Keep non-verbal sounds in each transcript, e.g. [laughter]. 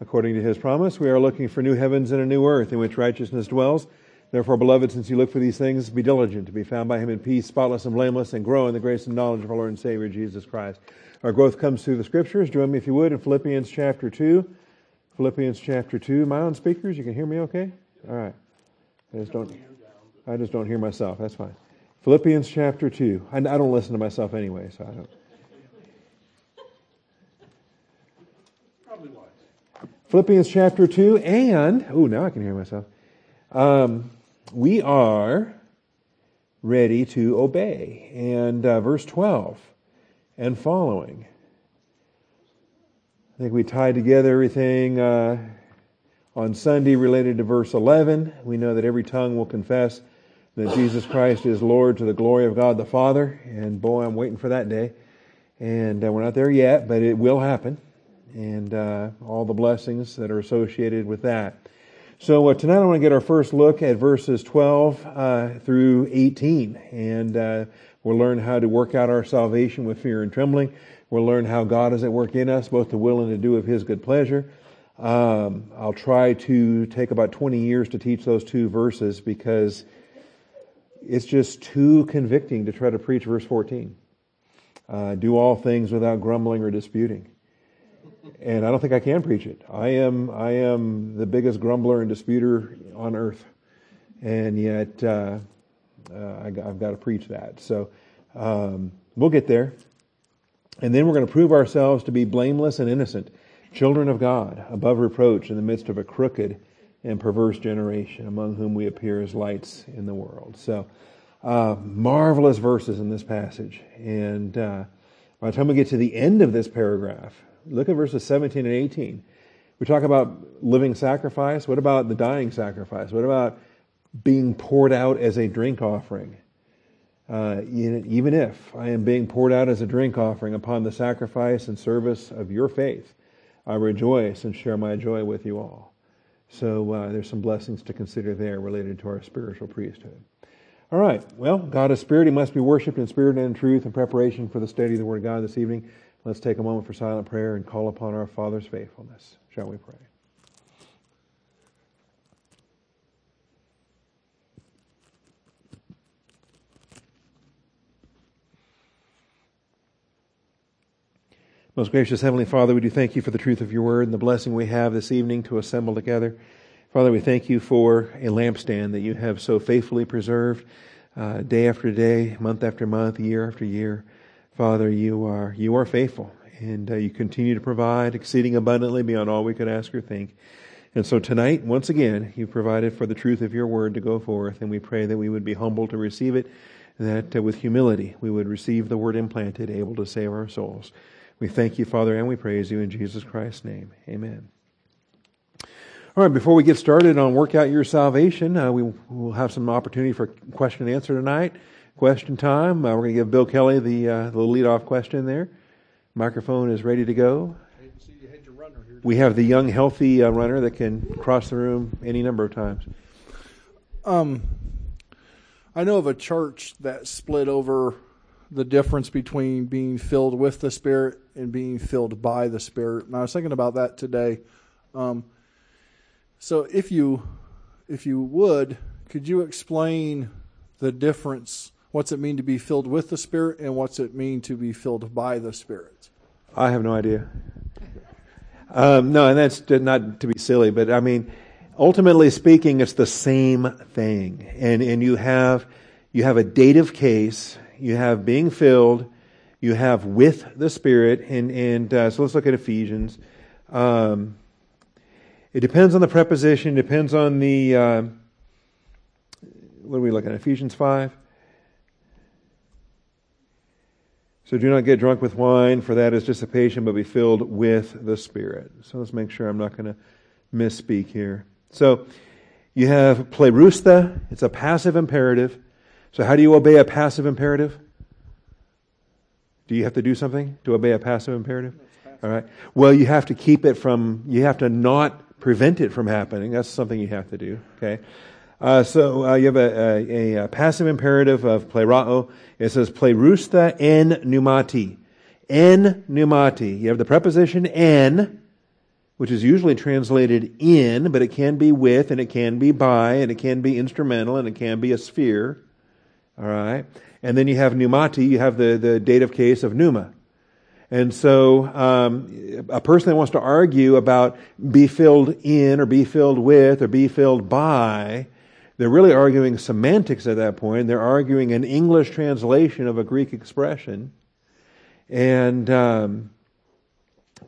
According to his promise, we are looking for new heavens and a new earth in which righteousness dwells. Therefore, beloved, since you look for these things, be diligent to be found by him in peace, spotless and blameless, and grow in the grace and knowledge of our Lord and Savior, Jesus Christ. Our growth comes through the scriptures. Join me, if you would, in Philippians chapter 2. Philippians chapter 2. My own speakers, you can hear me okay? All right. I just don't, I just don't hear myself. That's fine. Philippians chapter 2. I, I don't listen to myself anyway, so I don't. Philippians chapter 2, and, oh, now I can hear myself. Um, we are ready to obey. And uh, verse 12 and following. I think we tied together everything uh, on Sunday related to verse 11. We know that every tongue will confess that Jesus Christ is Lord to the glory of God the Father. And boy, I'm waiting for that day. And uh, we're not there yet, but it will happen and uh, all the blessings that are associated with that. So uh, tonight I want to get our first look at verses 12 uh, through 18, and uh, we'll learn how to work out our salvation with fear and trembling. We'll learn how God is at work in us, both to will and to do of His good pleasure. Um, I'll try to take about 20 years to teach those two verses because it's just too convicting to try to preach verse 14. Uh, do all things without grumbling or disputing and I don't think I can preach it. I am I am the biggest grumbler and disputer on earth, and yet uh, uh, I, have got to preach that. So um, we'll get there, and then we're going to prove ourselves to be blameless and innocent, children of God, above reproach in the midst of a crooked and perverse generation, among whom we appear as lights in the world. So uh, marvelous verses in this passage, and uh, by the time we get to the end of this paragraph, Look at verses 17 and 18. We talk about living sacrifice. What about the dying sacrifice? What about being poured out as a drink offering? Uh, even if I am being poured out as a drink offering upon the sacrifice and service of your faith, I rejoice and share my joy with you all. So uh, there's some blessings to consider there related to our spiritual priesthood. All right. Well, God is spirit. He must be worshipped in spirit and in truth in preparation for the study of the Word of God this evening. Let's take a moment for silent prayer and call upon our Father's faithfulness. Shall we pray? Most gracious Heavenly Father, we do thank you for the truth of your word and the blessing we have this evening to assemble together. Father, we thank you for a lampstand that you have so faithfully preserved uh, day after day, month after month, year after year. Father, you are, you are faithful and uh, you continue to provide exceeding abundantly beyond all we could ask or think. And so tonight, once again, you've provided for the truth of your word to go forth, and we pray that we would be humble to receive it, that uh, with humility we would receive the word implanted, able to save our souls. We thank you, Father, and we praise you in Jesus Christ's name. Amen. All right, before we get started on Work Out Your Salvation, uh, we will have some opportunity for question and answer tonight question time. Uh, we're going to give Bill Kelly the, uh, the lead off question there. Microphone is ready to go. We have the young, healthy uh, runner that can cross the room any number of times. Um, I know of a church that split over the difference between being filled with the Spirit and being filled by the Spirit. And I was thinking about that today. Um, so if you if you would, could you explain the difference What's it mean to be filled with the Spirit, and what's it mean to be filled by the Spirit? I have no idea. Um, no, and that's not to be silly, but I mean, ultimately speaking, it's the same thing. And and you have you have a dative case. You have being filled. You have with the Spirit, and and uh, so let's look at Ephesians. Um, it depends on the preposition. Depends on the uh, what are we looking at? Ephesians five. So do not get drunk with wine, for that is dissipation, but be filled with the Spirit. So let's make sure I'm not going to misspeak here. So you have plereusta, it's a passive imperative. So how do you obey a passive imperative? Do you have to do something to obey a passive imperative? All right. Well, you have to keep it from, you have to not prevent it from happening. That's something you have to do. Okay. Uh, so uh, you have a, a, a, passive imperative of plerao. It says plereusta en pneumati. En pneumati. You have the preposition en, which is usually translated in, but it can be with, and it can be by, and it can be instrumental, and it can be a sphere. All right. And then you have pneumati, you have the, the dative case of pneuma. And so, um, a person that wants to argue about be filled in, or be filled with, or be filled by, they're really arguing semantics at that point. They're arguing an English translation of a Greek expression. And um,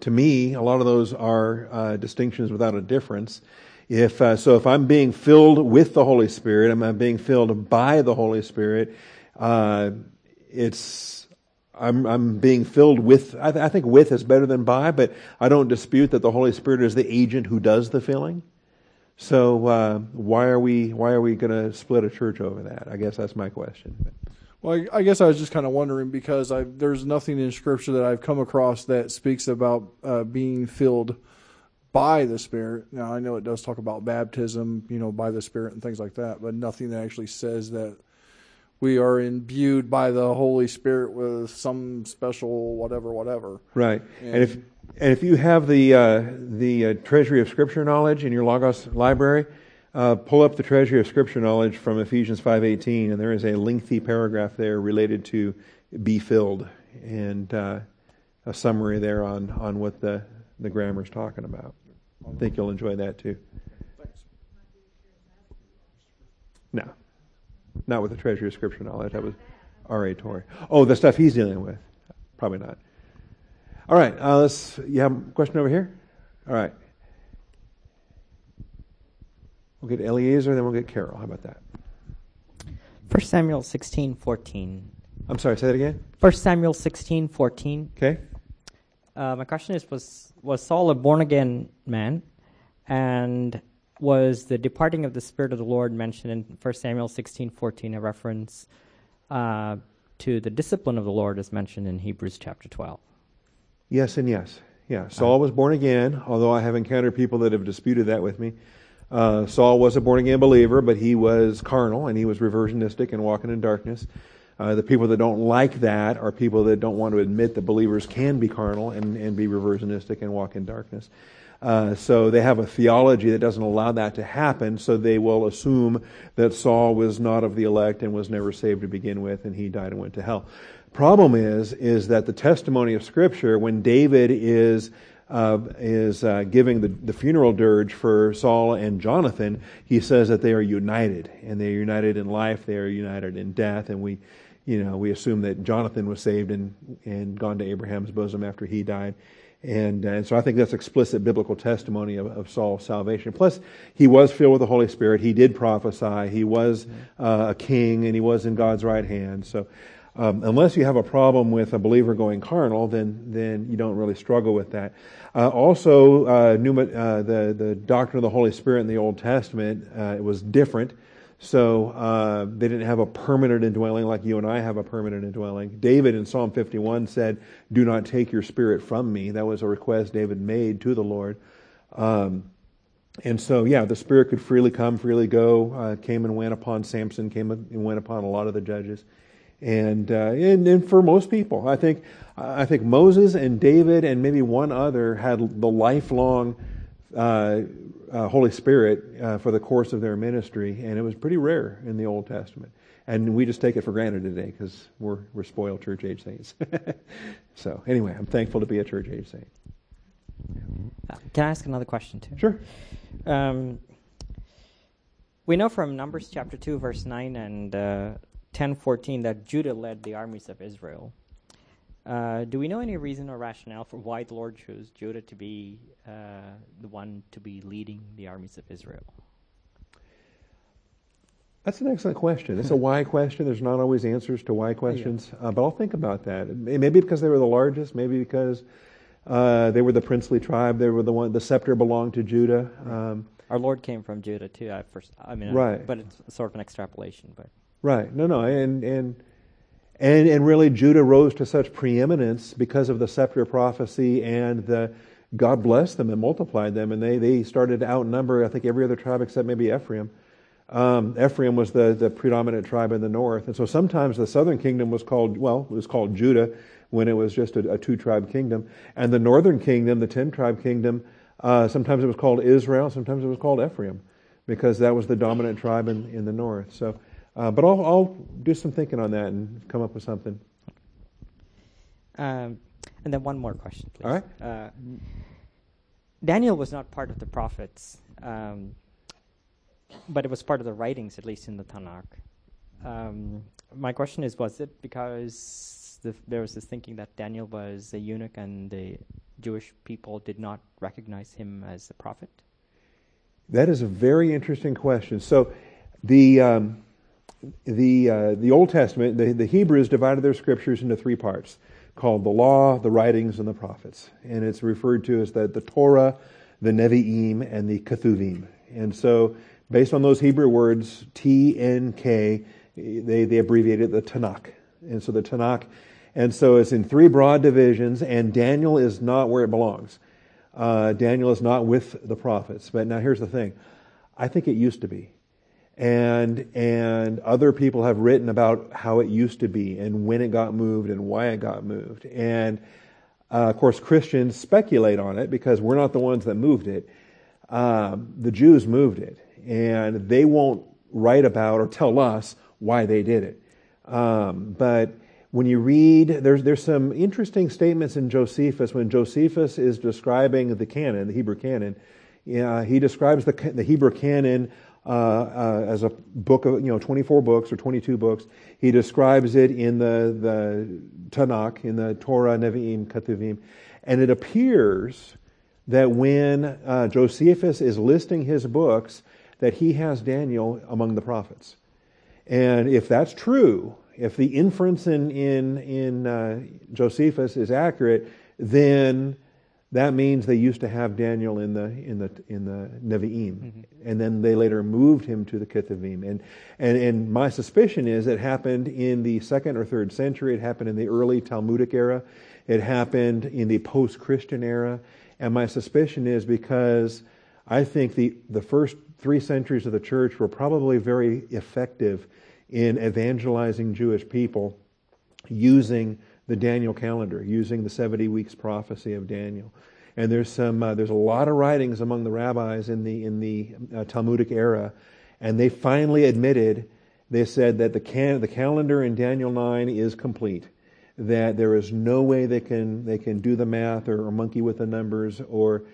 to me, a lot of those are uh, distinctions without a difference. If uh, so, if I'm being filled with the Holy Spirit, I'm being filled by the Holy Spirit. Uh, it's I'm, I'm being filled with. I, th- I, think with is better than by, but I don't dispute that the Holy Spirit is the agent who does the filling. So uh, why are we why are we going to split a church over that? I guess that's my question. Well, I, I guess I was just kind of wondering because I, there's nothing in Scripture that I've come across that speaks about uh, being filled by the Spirit. Now I know it does talk about baptism, you know, by the Spirit and things like that, but nothing that actually says that we are imbued by the Holy Spirit with some special whatever, whatever. Right, and, and if and if you have the uh, the uh, treasury of Scripture knowledge in your Logos library, uh, pull up the treasury of scripture knowledge from Ephesians 5:18, and there is a lengthy paragraph there related to be filled, and uh, a summary there on on what the the grammar is talking about. I think you'll enjoy that too. No, not with the treasury of scripture knowledge. That was R.A. Torrey. Oh, the stuff he's dealing with. Probably not. All right, uh, let's. You have a question over here? All right. We'll get Eliezer, then we'll get Carol. How about that? 1 Samuel 16, 14. I'm sorry, say that again? 1 Samuel 16, 14. Okay. Uh, my question is was, was Saul a born again man? And was the departing of the Spirit of the Lord mentioned in 1 Samuel 16, 14, a reference uh, to the discipline of the Lord as mentioned in Hebrews chapter 12? Yes, and yes. Yeah, Saul was born again, although I have encountered people that have disputed that with me. Uh, Saul was a born again believer, but he was carnal and he was reversionistic and walking in darkness. Uh, the people that don't like that are people that don't want to admit that believers can be carnal and, and be reversionistic and walk in darkness. Uh, so they have a theology that doesn't allow that to happen, so they will assume that Saul was not of the elect and was never saved to begin with, and he died and went to hell. Problem is, is that the testimony of Scripture, when David is uh, is uh, giving the, the funeral dirge for Saul and Jonathan, he says that they are united, and they are united in life, they are united in death, and we, you know, we assume that Jonathan was saved and and gone to Abraham's bosom after he died. And, uh, and so I think that's explicit biblical testimony of, of, Saul's salvation. Plus, he was filled with the Holy Spirit. He did prophesy. He was uh, a king, and he was in God's right hand. So um, unless you have a problem with a believer going carnal, then then you don't really struggle with that. Uh, also, uh, uh, the the doctrine of the Holy Spirit in the Old Testament uh, was different. So uh, they didn't have a permanent indwelling like you and I have a permanent indwelling. David in Psalm 51 said, "Do not take your spirit from me." That was a request David made to the Lord. Um, and so, yeah, the Spirit could freely come, freely go. Uh, came and went upon Samson. Came and went upon a lot of the judges. And, uh, and, and for most people, I think I think Moses and David and maybe one other had the lifelong uh, uh, Holy Spirit uh, for the course of their ministry, and it was pretty rare in the Old Testament. And we just take it for granted today because we're we're spoiled church age saints. [laughs] so anyway, I'm thankful to be a church age saint. Can I ask another question too? Sure. Um, we know from Numbers chapter two, verse nine, and uh, 10:14 that Judah led the armies of Israel. Uh, do we know any reason or rationale for why the Lord chose Judah to be uh, the one to be leading the armies of Israel? That's an excellent question. It's a why question. There's not always answers to why questions, yeah. uh, but I'll think about that. Maybe because they were the largest. Maybe because uh, they were the princely tribe. They were the one. The scepter belonged to Judah. Um, Our Lord came from Judah too. I first. I mean, right. but it's sort of an extrapolation. But Right. No, no. And, and, and, and really, Judah rose to such preeminence because of the scepter prophecy and the, God blessed them and multiplied them, and they, they started to outnumber, I think, every other tribe except maybe Ephraim. Um, Ephraim was the, the predominant tribe in the north. And so sometimes the southern kingdom was called, well, it was called Judah when it was just a, a two tribe kingdom. And the northern kingdom, the ten tribe kingdom, Uh, sometimes it was called Israel. Sometimes it was called Ephraim, because that was the dominant tribe in, in the north. So, uh, but I'll, I'll do some thinking on that and come up with something. Um, and then one more question, please. All right. Uh, Daniel was not part of the prophets, um, but it was part of the writings, at least in the Tanakh. Um, my question is: Was it because the, there was this thinking that Daniel was a eunuch and the Jewish people did not recognize him as a prophet? That is a very interesting question. So, the um, the uh, the Old Testament, the, the Hebrews divided their scriptures into three parts, called the Law, the Writings, and the Prophets, and it's referred to as the, the Torah, the Nevi'im, and the Ketuvim. And so, based on those Hebrew words, T N K, they they abbreviated the Tanakh, and so the Tanakh, and so it's in three broad divisions, and Daniel is not where it belongs. Uh, Daniel is not with the prophets. But now here's the thing. I think it used to be. And, and other people have written about how it used to be and when it got moved and why it got moved. And, uh, of course, Christians speculate on it because we're not the ones that moved it. Um, the Jews moved it. And they won't write about or tell us why they did it. Um, but when you read, there's, there's some interesting statements in Josephus when Josephus is describing the canon, the Hebrew canon. Uh, he describes the, the Hebrew canon as a book of, you know, 24 books or 22 books. He describes it in the, the Tanakh, in the Torah, Nevi'im, Ketuvim. And it appears that when uh, Josephus is listing his books, that he has Daniel among the prophets. And if that's true, if the inference in in in uh, Josephus is accurate, then that means they used to have Daniel in the in the in the Nevi'im, mm-hmm. and then they later moved him to the Ketuvim. And and and my suspicion is it happened in the second or third century. It happened in the early Talmudic era. It happened in the post-Christian era. And my suspicion is because I think the the first three centuries of the church were probably very effective in evangelizing Jewish people using the Daniel calendar, using the 70 weeks prophecy of Daniel. And there's some, uh, there's a lot of writings among the rabbis in the, in the uh, Talmudic era, and they finally admitted, they said that the, can, the calendar in Daniel 9 is complete. That there is no way they can, they can do the math or, or monkey with the numbers or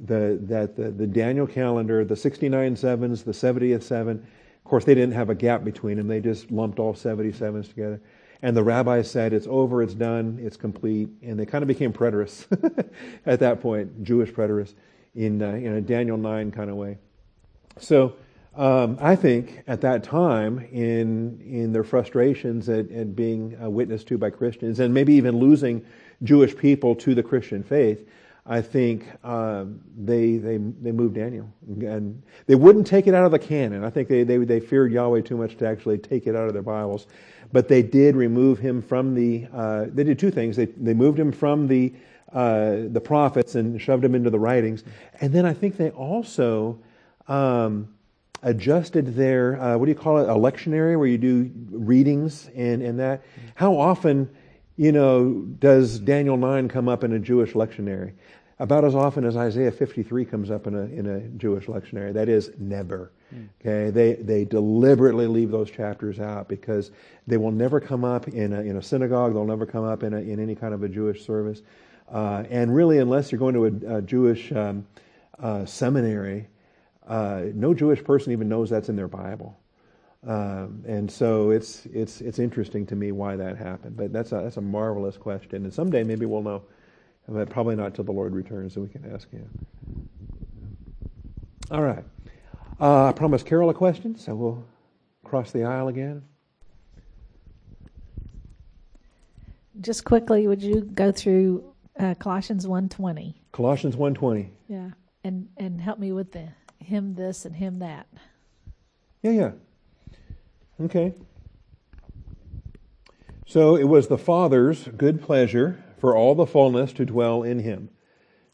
the, that the, the Daniel calendar, the 69 sevens, the 70th seven, of course, they didn't have a gap between them. They just lumped all 77s together. And the rabbis said, it's over, it's done, it's complete. And they kind of became preterists [laughs] at that point, Jewish preterists, in, uh, in a Daniel 9 kind of way. So um, I think at that time, in, in their frustrations at, at being uh, witnessed to by Christians, and maybe even losing Jewish people to the Christian faith, I think um, they they they moved Daniel, and they wouldn't take it out of the canon. I think they, they they feared Yahweh too much to actually take it out of their Bibles, but they did remove him from the. Uh, they did two things. They they moved him from the uh, the prophets and shoved him into the writings, and then I think they also. Um, adjusted their uh, what do you call it a lectionary where you do readings and, and that how often you know, does Daniel 9 come up in a Jewish lectionary? About as often as Isaiah 53 comes up in a, in a Jewish lectionary. That is, never. Mm. Okay? They, they deliberately leave those chapters out because they will never come up in a, in a synagogue. They'll never come up in, a, in any kind of a Jewish service. Uh, and really, unless you're going to a, a Jewish um, uh, seminary, uh, no Jewish person even knows that's in their Bible. Um, and so it's it's it's interesting to me why that happened. But that's a that's a marvelous question, and someday maybe we'll know. But probably not till the Lord returns, so we can ask him. All right. Uh, I promised Carol a question, so we'll cross the aisle again. Just quickly, would you go through uh, Colossians one twenty? Colossians one twenty. Yeah, and and help me with the him this and him that. Yeah, yeah. Okay. So it was the Father's good pleasure for all the fullness to dwell in him.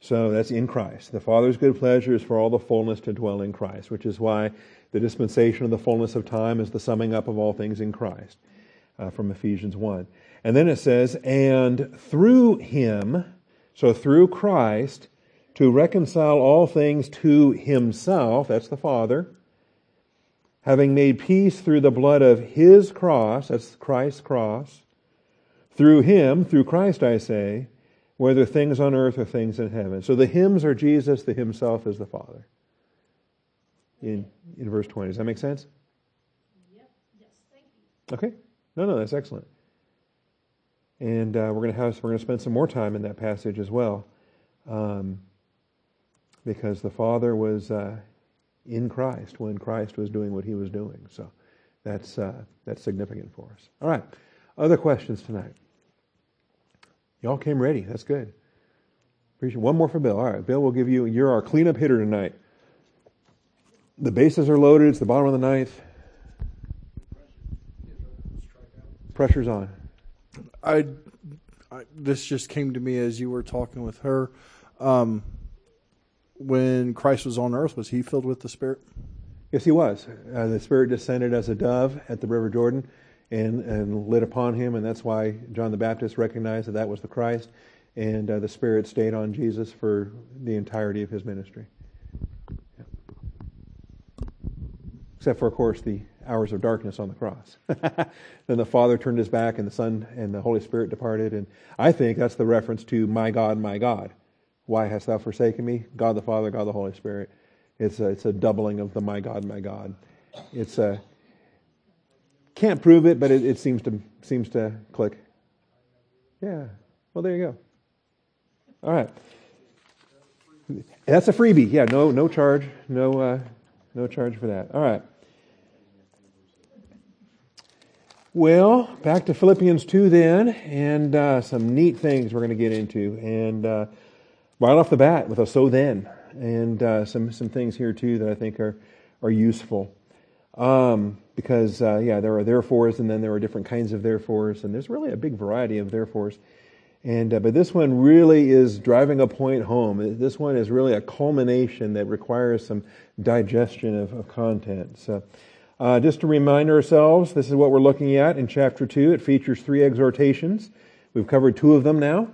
So that's in Christ. The Father's good pleasure is for all the fullness to dwell in Christ, which is why the dispensation of the fullness of time is the summing up of all things in Christ uh, from Ephesians 1. And then it says, and through him, so through Christ, to reconcile all things to himself, that's the Father, having made peace through the blood of his cross, that's Christ's cross, through him, through Christ, I say, whether things on earth or things in heaven. So the hymns are Jesus, the himself is the Father. In, in verse 20. Does that make sense? Yep. Yes. Thank you. Okay. No, no, that's excellent. And uh, we're going to have we're going to spend some more time in that passage as well, um, because the Father was uh, in Christ when Christ was doing what He was doing. So that's uh, that's significant for us. All right. Other questions tonight? Y'all came ready. That's good. Appreciate one more for Bill. All right, Bill, we'll give you. You're our cleanup hitter tonight. The bases are loaded. It's the bottom of the ninth. Pressure's on. I, I this just came to me as you were talking with her. Um, when Christ was on earth, was he filled with the Spirit? Yes, he was. Uh, the Spirit descended as a dove at the River Jordan and, and lit upon him, and that's why John the Baptist recognized that that was the Christ, and uh, the Spirit stayed on Jesus for the entirety of his ministry. Except for, of course, the hours of darkness on the cross. [laughs] then the Father turned his back, and the Son and the Holy Spirit departed. And I think that's the reference to my God, my God. Why hast thou forsaken me? God the Father, God the Holy Spirit. It's a, it's a doubling of the my God, my God. It's a can't prove it, but it, it seems to seems to click. Yeah. Well, there you go. All right. That's a freebie. Yeah. No. No charge. No. Uh, no charge for that. All right. Well, back to Philippians 2 then, and uh, some neat things we're going to get into. And uh, right off the bat with a so then, and uh, some, some things here too that I think are, are useful. Um, because, uh, yeah, there are therefores, and then there are different kinds of therefores, and there's really a big variety of therefores. And, uh, but this one really is driving a point home. This one is really a culmination that requires some digestion of, of content. So, uh, just to remind ourselves, this is what we're looking at in chapter 2. It features three exhortations. We've covered two of them now.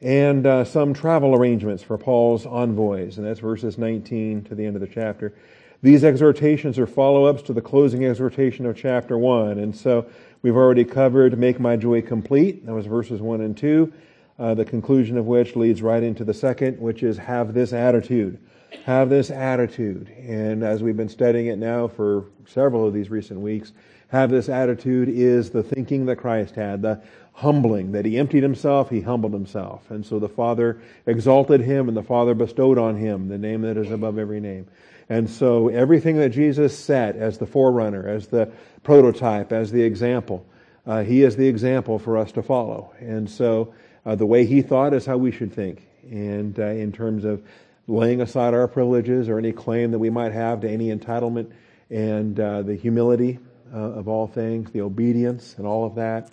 And uh, some travel arrangements for Paul's envoys. And that's verses 19 to the end of the chapter. These exhortations are follow ups to the closing exhortation of chapter 1. And so we've already covered Make My Joy Complete. That was verses 1 and 2. Uh, the conclusion of which leads right into the second, which is Have this attitude have this attitude. And as we've been studying it now for several of these recent weeks, have this attitude is the thinking that Christ had, the humbling, that he emptied himself, he humbled himself. And so the Father exalted him and the Father bestowed on him the name that is above every name. And so everything that Jesus set as the forerunner, as the prototype, as the example, uh, he is the example for us to follow. And so uh, the way he thought is how we should think. And uh, in terms of laying aside our privileges or any claim that we might have to any entitlement, and uh, the humility uh, of all things, the obedience, and all of that.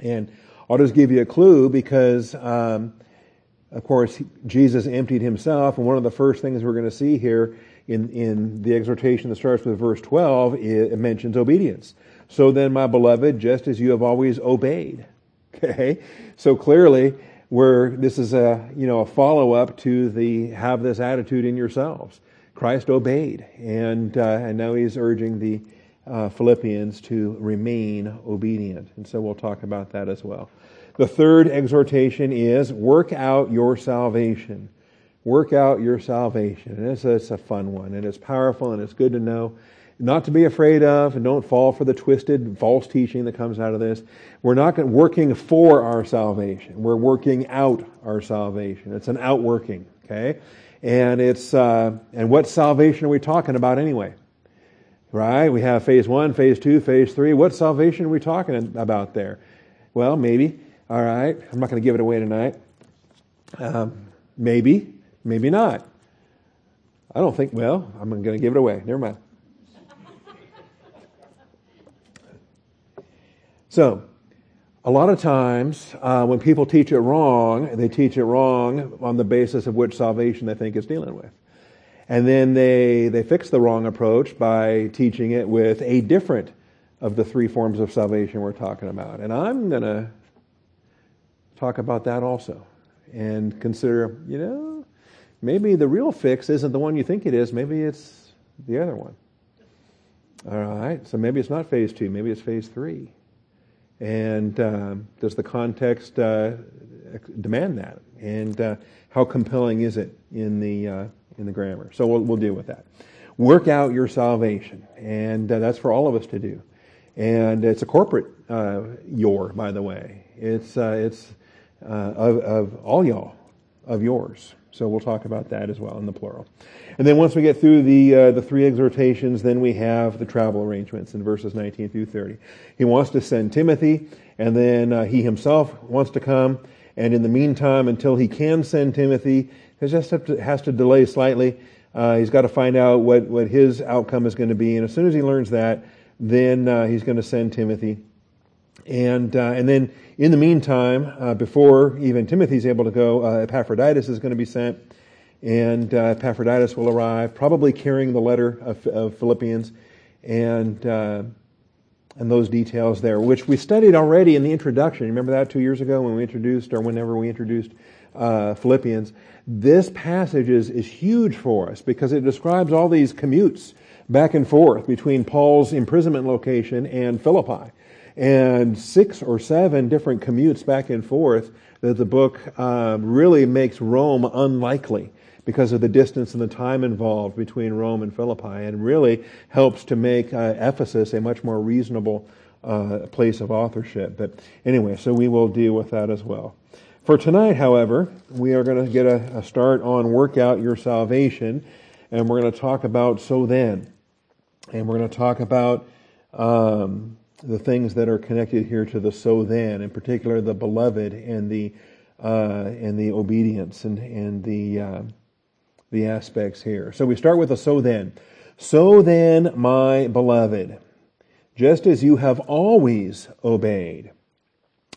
And I'll just give you a clue because, um, of course, Jesus emptied himself, and one of the first things we're going to see here in, in the exhortation that starts with verse 12, it, mentions obedience. So then, my beloved, just as you have always obeyed. [laughs] Okay? So clearly, where this is a you know a follow up to the have this attitude in yourselves. Christ obeyed, and uh, and now he's urging the uh, Philippians to remain obedient, and so we'll talk about that as well. The third exhortation is work out your salvation. Work out your salvation, and it's a, it's a fun one, and it's powerful, and it's good to know not to be afraid of, and don't fall for the twisted false teaching that comes out of this. We're not working for our salvation. We're working out our salvation. It's an outworking, okay? And it's uh, and what salvation are we talking about anyway? Right? We have phase one, phase two, phase three. What salvation are we talking about there? Well, maybe. All right. I'm not going to give it away tonight. Um, maybe, maybe not. I don't think. Well, I'm going to give it away. Never mind. So, a lot of times uh, when people teach it wrong, they teach it wrong on the basis of which salvation they think it's dealing with. And then they, they fix the wrong approach by teaching it with a different of the three forms of salvation we're talking about. And I'm going to talk about that also and consider, you know, maybe the real fix isn't the one you think it is. Maybe it's the other one. All right, so maybe it's not phase two, maybe it's phase three. And um, does the context uh, demand that? And uh, how compelling is it in the uh, in the grammar? So we'll, we'll deal with that. Work out your salvation, and uh, that's for all of us to do. And it's a corporate uh, your, by the way. It's uh, it's of, of all y'all, of yours. So we'll talk about that as well in the plural. And then once we get through the uh, the three exhortations, then we have the travel arrangements in verses 19 through 30. He wants to send Timothy, and then uh, he himself wants to come. And in the meantime, until he can send Timothy, he just to, has to delay slightly. Uh, he's got to find out what, what his outcome is going to be. And as soon as he learns that, then uh, he's going to send Timothy. And, uh, and then in the meantime, uh, before even Timothy's able to go, uh, Epaphroditus is going to be sent. And uh, Epaphroditus will arrive, probably carrying the letter of, of Philippians and, uh, and those details there, which we studied already in the introduction. Remember that two years ago when we introduced, or whenever we introduced uh, Philippians? This passage is, is huge for us because it describes all these commutes back and forth between Paul's imprisonment location and Philippi and six or seven different commutes back and forth that the book uh, really makes Rome unlikely because of the distance and the time involved between Rome and Philippi, and really helps to make uh, Ephesus a much more reasonable uh, place of authorship. But anyway, so we will deal with that as well. For tonight, however, we are going to get a, a start on work out your salvation, and we're going to talk about so then, and we're going to talk about um, the things that are connected here to the so then, in particular the beloved and the uh, and the obedience and and the uh, the aspects here. So we start with the so then. So then, my beloved, just as you have always obeyed,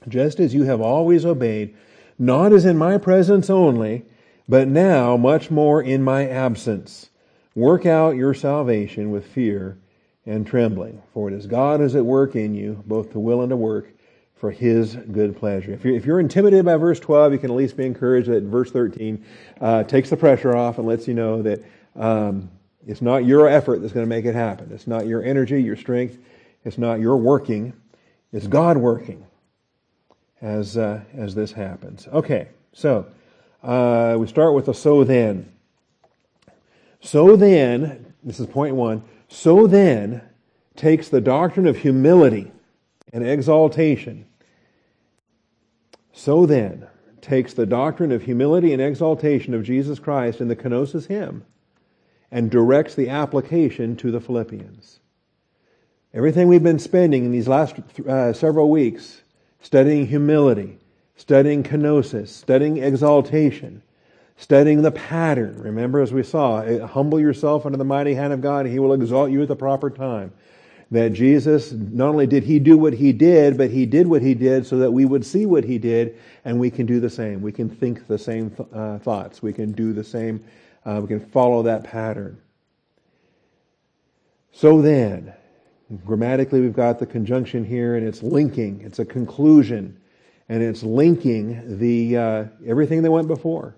just as you have always obeyed, not as in my presence only, but now much more in my absence, work out your salvation with fear and trembling. For it is God is at work in you, both to will and to work for his good pleasure. If you're, if you're intimidated by verse 12, you can at least be encouraged that verse 13 uh, takes the pressure off and lets you know that um, it's not your effort that's going to make it happen. It's not your energy, your strength. It's not your working. It's God working as, uh, as this happens. Okay, so uh, we start with a so then. So then, this is point one. So then takes the doctrine of humility and exaltation. So then takes the doctrine of humility and exaltation of Jesus Christ in the kenosis hymn and directs the application to the Philippians. Everything we've been spending in these last uh, several weeks, studying humility, studying kenosis, studying exaltation, studying the pattern. Remember, as we saw, eh, humble yourself under the mighty hand of God, and He will exalt you at the proper time. That Jesus, not only did He do what He did, but He did what He did so that we would see what He did, and we can do the same. We can think the same th- uh, thoughts. We can do the same, uh, we can follow that pattern. So then, grammatically, we've got the conjunction here, and it's linking. It's a conclusion, and it's linking the uh, everything that went before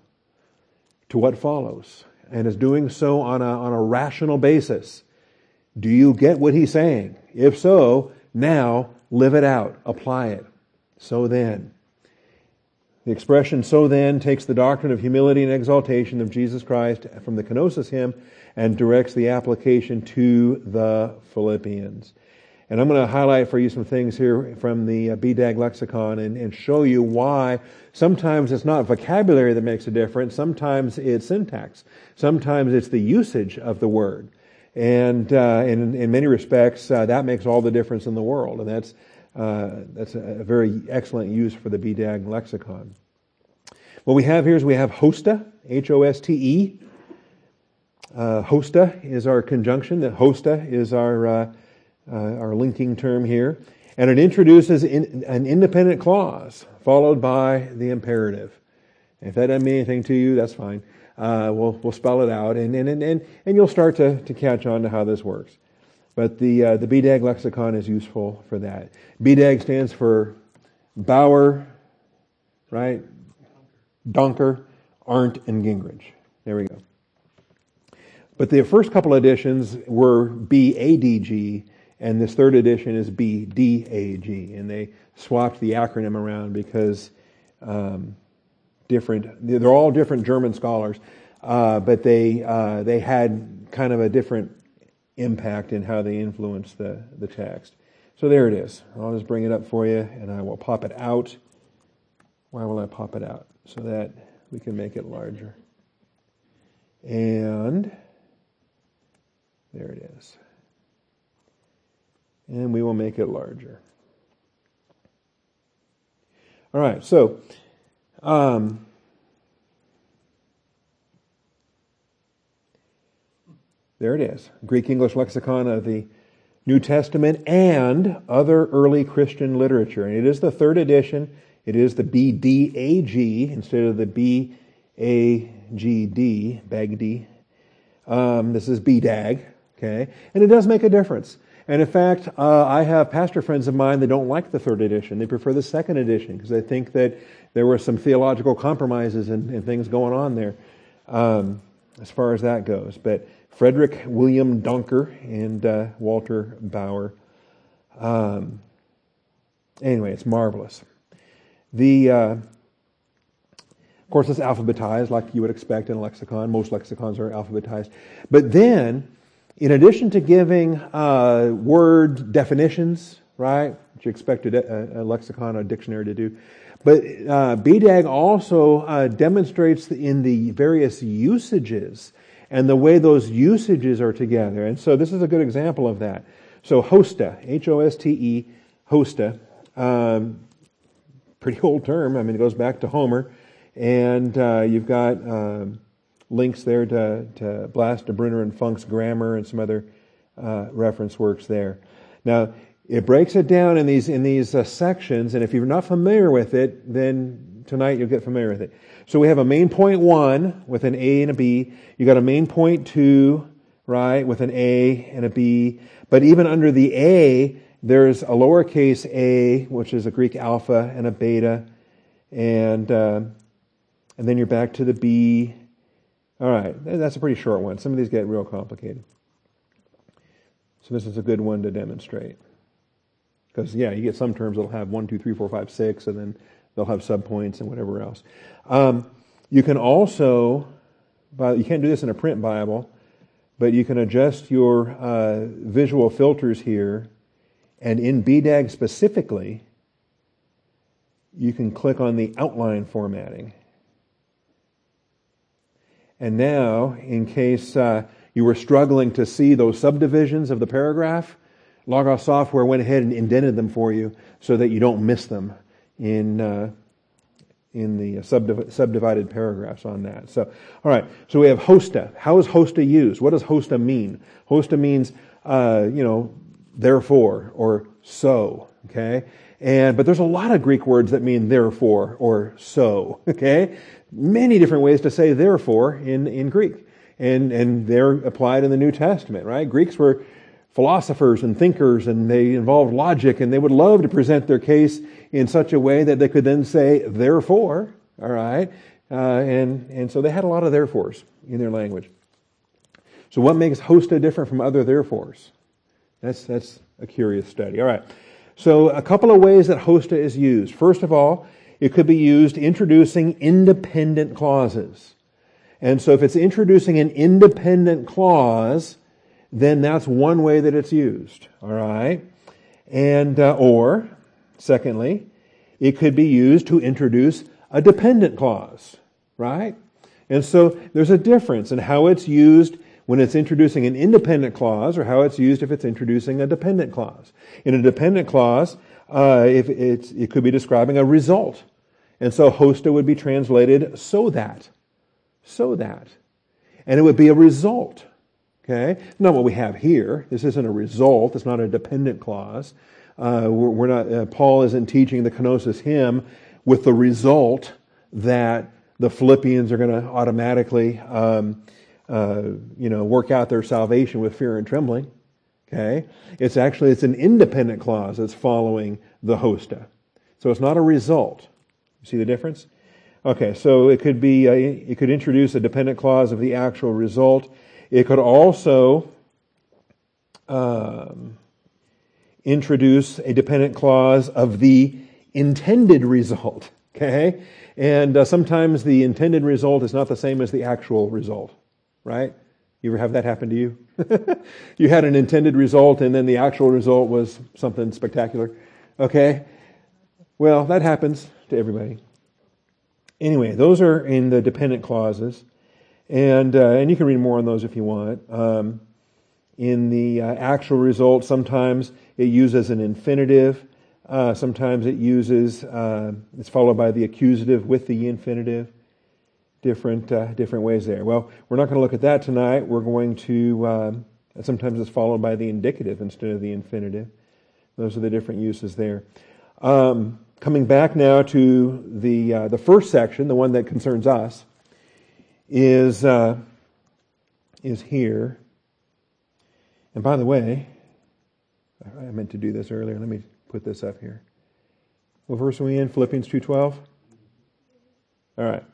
to what follows and is doing so on a, on a rational basis. Do you get what he's saying? If so, now live it out, apply it. So then. The expression so then takes the doctrine of humility and exaltation of Jesus Christ from the kenosis hymn and directs the application to the Philippians. And I'm going to highlight for you some things here from the uh, BDAG lexicon and, and show you why sometimes it's not vocabulary that makes a difference. Sometimes it's syntax. Sometimes it's the usage of the word. And uh, in, in many respects, uh, that makes all the difference in the world. And that's, uh, that's a very excellent use for the BDAG lexicon. What we have here is we have hoste, H-O-S-T-E. Uh, hoste is our conjunction. The hoste is our uh, our linking term here. And it introduces in, an independent clause followed by the imperative. If that doesn't mean anything to you, that's fine. Uh, we'll, we'll spell it out and, and, and, and you'll start to, to catch on to how this works. But the, uh, the BDAG lexicon is useful for that. BDAG stands for Bauer, right? Danker, Arndt, and Gingrich. There we go. But the first couple editions were BADG, and this third edition is BDAG, and they swapped the acronym around because um, different. They're all different German scholars, uh, but they uh, they had kind of a different impact in how they influenced the the text. So there it is. I'll just bring it up for you, and I will pop it out. Why will I pop it out? So that we can make it larger. And there it is. And we will make it larger. All right, so um, there it is Greek English lexicon of the New Testament and other early Christian literature. And it is the third edition. It is the BDAG instead of the BAGD, BAGD. Um, this is BDAG. Okay? And it does make a difference. And in fact, uh, I have pastor friends of mine that don't like the third edition. They prefer the second edition because they think that there were some theological compromises and, and things going on there um, as far as that goes. But Frederick William Danker and uh, Walter Bauer. Um, anyway, it's marvelous. The uh, of course, it's alphabetized like you would expect in a lexicon. Most lexicons are alphabetized. But then in addition to giving uh, word definitions, right, which you expect a, a, lexicon or a dictionary to do, but uh, BDAG also uh, demonstrates in the various usages and the way those usages are together. And so this is a good example of that. So hoste, H-O-S-T-E, hoste, um, pretty [laughs] old term. I mean, it goes back to Homer. And uh, you've got um, links there to, to Blass, Brunner, and Funk's grammar and some other uh, reference works there. Now, it breaks it down in these, in these uh, sections, and if you're not familiar with it, then tonight you'll get familiar with it. So we have a main point one with an A and a B. You got a main point two, right, with an A and a B. But even under the A, there's a lowercase a, which is a Greek alpha and a beta, and uh, and then you're back to the B all right, that's a pretty short one. Some of these get real complicated. So this is a good one to demonstrate. Because, yeah, you get some terms that'll have one, two, three, four, five, six, and then they'll have subpoints and whatever else. Um, you can also, you can't do this in a print Bible, but you can adjust your uh, visual filters here, and in BDAG specifically, you can click on the outline formatting. And now, in case uh, you were struggling to see those subdivisions of the paragraph, Logos software went ahead and indented them for you so that you don't miss them in uh, in the subdiv- subdivided paragraphs on that. So, all right. So we have hoste. How is hoste used? What does hoste mean? Hoste means, uh, you know, therefore or so. Okay. And but there's a lot of Greek words that mean therefore or so. [laughs] Okay many different ways to say therefore in, in Greek. And, and they're applied in the New Testament, right? Greeks were philosophers and thinkers and they involved logic and they would love to present their case in such a way that they could then say therefore, all right? Uh, and, and so they had a lot of therefores in their language. So what makes hoste different from other therefores? That's, that's a curious study. All right. So a couple of ways that hoste is used. First of all, it could be used introducing independent clauses. And so if it's introducing an independent clause, then that's one way that it's used. All right? And, uh, or, secondly, it could be used to introduce a dependent clause. Right? And so there's a difference in how it's used when it's introducing an independent clause or how it's used if it's introducing a dependent clause. In a dependent clause, uh, if it could be describing a result. And so hoste would be translated so that. So that. And it would be a result. Okay? Not what we have here. This isn't a result. It's not a dependent clause. Uh, we're, we're, not, uh, Paul isn't teaching the kenosis hymn with the result that the Philippians are going to automatically, um, uh, you know, work out their salvation with fear and trembling. Okay? It's actually, it's an independent clause that's following the hoste. So it's not a result. You see the difference? Okay, so it could be, uh, it could introduce a dependent clause of the actual result. It could also um, introduce a dependent clause of the intended result. [laughs] Okay? And uh, sometimes the intended result is not the same as the actual result, right? You ever have that happen to you? [laughs] you had an intended result and then the actual result was something spectacular. Okay? Well, that happens to everybody. Anyway, those are in the dependent clauses. And, uh, and you can read more on those if you want. Um, in the uh, actual result, sometimes it uses an infinitive. Uh, sometimes it uses, uh, it's followed by the accusative with the infinitive. Different, uh, different ways there. Well, we're not going to look at that tonight. We're going to, um, sometimes it's followed by the indicative instead of the infinitive. Those are the different uses there. Um, coming back now to the, uh, the first section, the one that concerns us, is, uh, is here. And by the way, I meant to do this earlier. Let me put this up here. What verse are we in? Philippians 2.12? All right.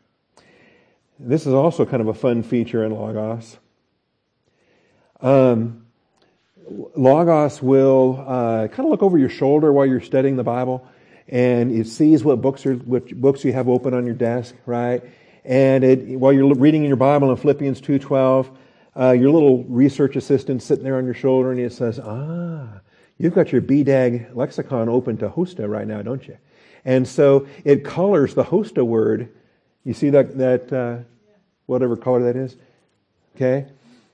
This is also kind of a fun feature in Logos. Um, Logos will uh, kind of look over your shoulder while you're studying the Bible, and it sees what books are, what books you have open on your desk, right? And it, while you're reading in your Bible in Philippians 2.12, uh, your little research assistant sitting there on your shoulder, and it says, ah, You've got your BDAG lexicon open to Hoste right now, don't you? And so it colors the Hoste word. You see that, that uh, whatever color that is? Okay?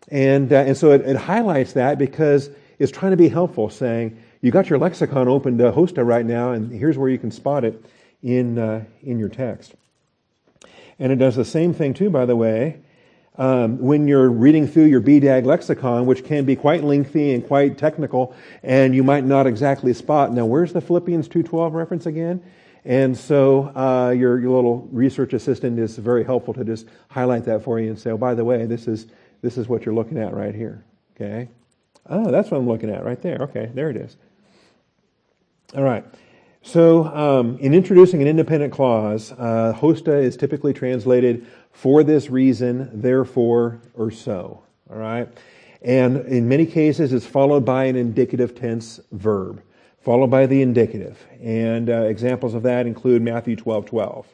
And, uh, and so it, it, highlights that because it's trying to be helpful, saying, you got your lexicon open to Hoste right now, and here's where you can spot it in, uh, in your text. And it does the same thing, too, by the way, um, when you're reading through your BDAG lexicon, which can be quite lengthy and quite technical, and you might not exactly spot. Now, where's the Philippians 2.12 reference again? And so uh, your, your little research assistant is very helpful to just highlight that for you and say, oh, by the way, this is, this is what you're looking at right here. Okay? Oh, that's what I'm looking at right there. Okay, there it is. All right. So, um, in introducing an independent clause, uh, hoste is typically translated for this reason, therefore, or so. All right? And in many cases, it's followed by an indicative tense verb, followed by the indicative. And uh, examples of that include Matthew 12 12.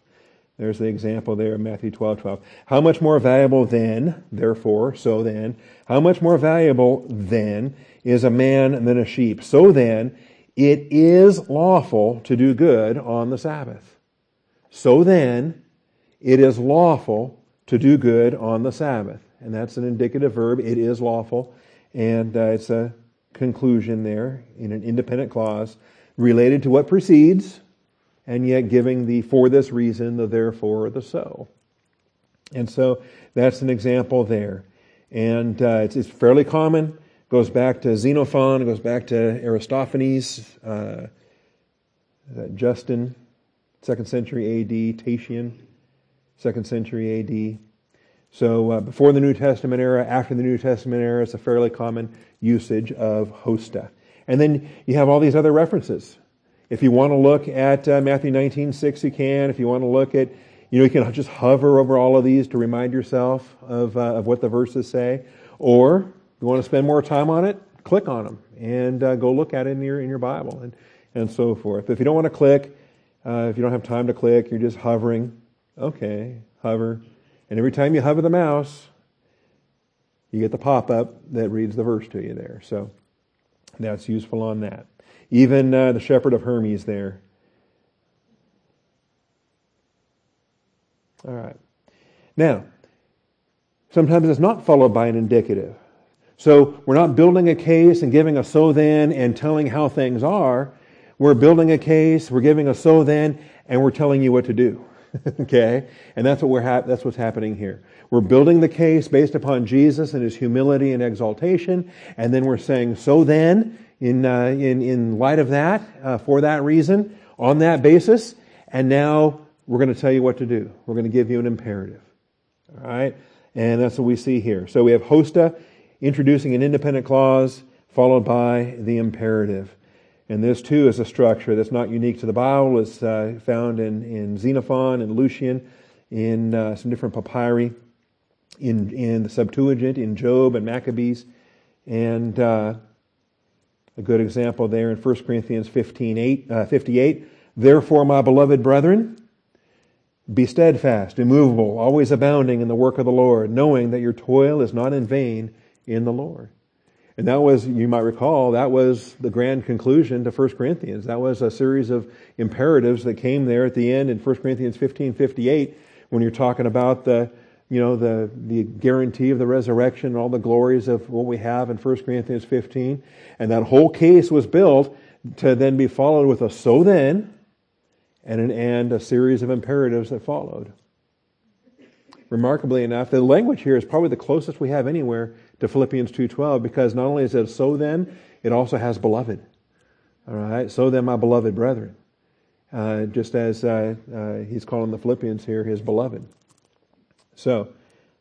There's the example there, Matthew 12 12. How much more valuable then, therefore, so then, how much more valuable then is a man than a sheep? So then, it is lawful to do good on the Sabbath. So then, it is lawful to do good on the Sabbath. And that's an indicative verb. It is lawful. And uh, it's a conclusion there in an independent clause related to what precedes, and yet giving the for this reason, the therefore, the so. And so that's an example there. And uh, it's, it's fairly common goes back to Xenophon, goes back to Aristophanes, uh, Justin, second century AD, Tatian, second century AD. So uh, before the New Testament era, after the New Testament era, it's a fairly common usage of hoste. And then you have all these other references. If you want to look at uh, Matthew 19, 6, you can. If you want to look at, you know, you can just hover over all of these to remind yourself of, uh, of what the verses say. Or you want to spend more time on it, click on them and uh, go look at it in your, in your Bible and, and so forth. If you don't want to click, uh, if you don't have time to click, you're just hovering, okay, hover. And every time you hover the mouse, you get the pop up that reads the verse to you there. So that's useful on that. Even uh, the shepherd of Hermas there. All right. Now, sometimes it's not followed by an indicative. So we're not building a case and giving a so then and telling how things are. We're building a case, we're giving a so then, and we're telling you what to do. [laughs] okay? And that's what we're ha- that's what's happening here. We're building the case based upon Jesus and his humility and exaltation, and then we're saying, so then, in, uh, in, in light of that, uh, for that reason, on that basis, and now we're going to tell you what to do. We're going to give you an imperative. All right? And that's what we see here. So we have hoste introducing an independent clause followed by the imperative. And this too is a structure that's not unique to the Bible. It's uh, found in, in Xenophon and Lucian in uh, some different papyri, in, in the Septuagint, in Job and Maccabees, and uh, a good example there in 1 Corinthians 15, 8, uh, 58. Therefore, my beloved brethren, be steadfast, immovable, always abounding in the work of the Lord, knowing that your toil is not in vain in the Lord. And that was, you might recall, that was the grand conclusion to 1 Corinthians. That was a series of imperatives that came there at the end in 1 Corinthians 15, 58, when you're talking about the, you know, the, the guarantee of the resurrection and all the glories of what we have in 1 Corinthians 15. And that whole case was built to then be followed with a so then and an and a series of imperatives that followed. Remarkably enough, the language here is probably the closest we have anywhere to Philippians 2:12 because not only is it so then, it also has beloved. All right, so then, my beloved brethren, uh, just as uh, uh, he's calling the Philippians here his beloved. So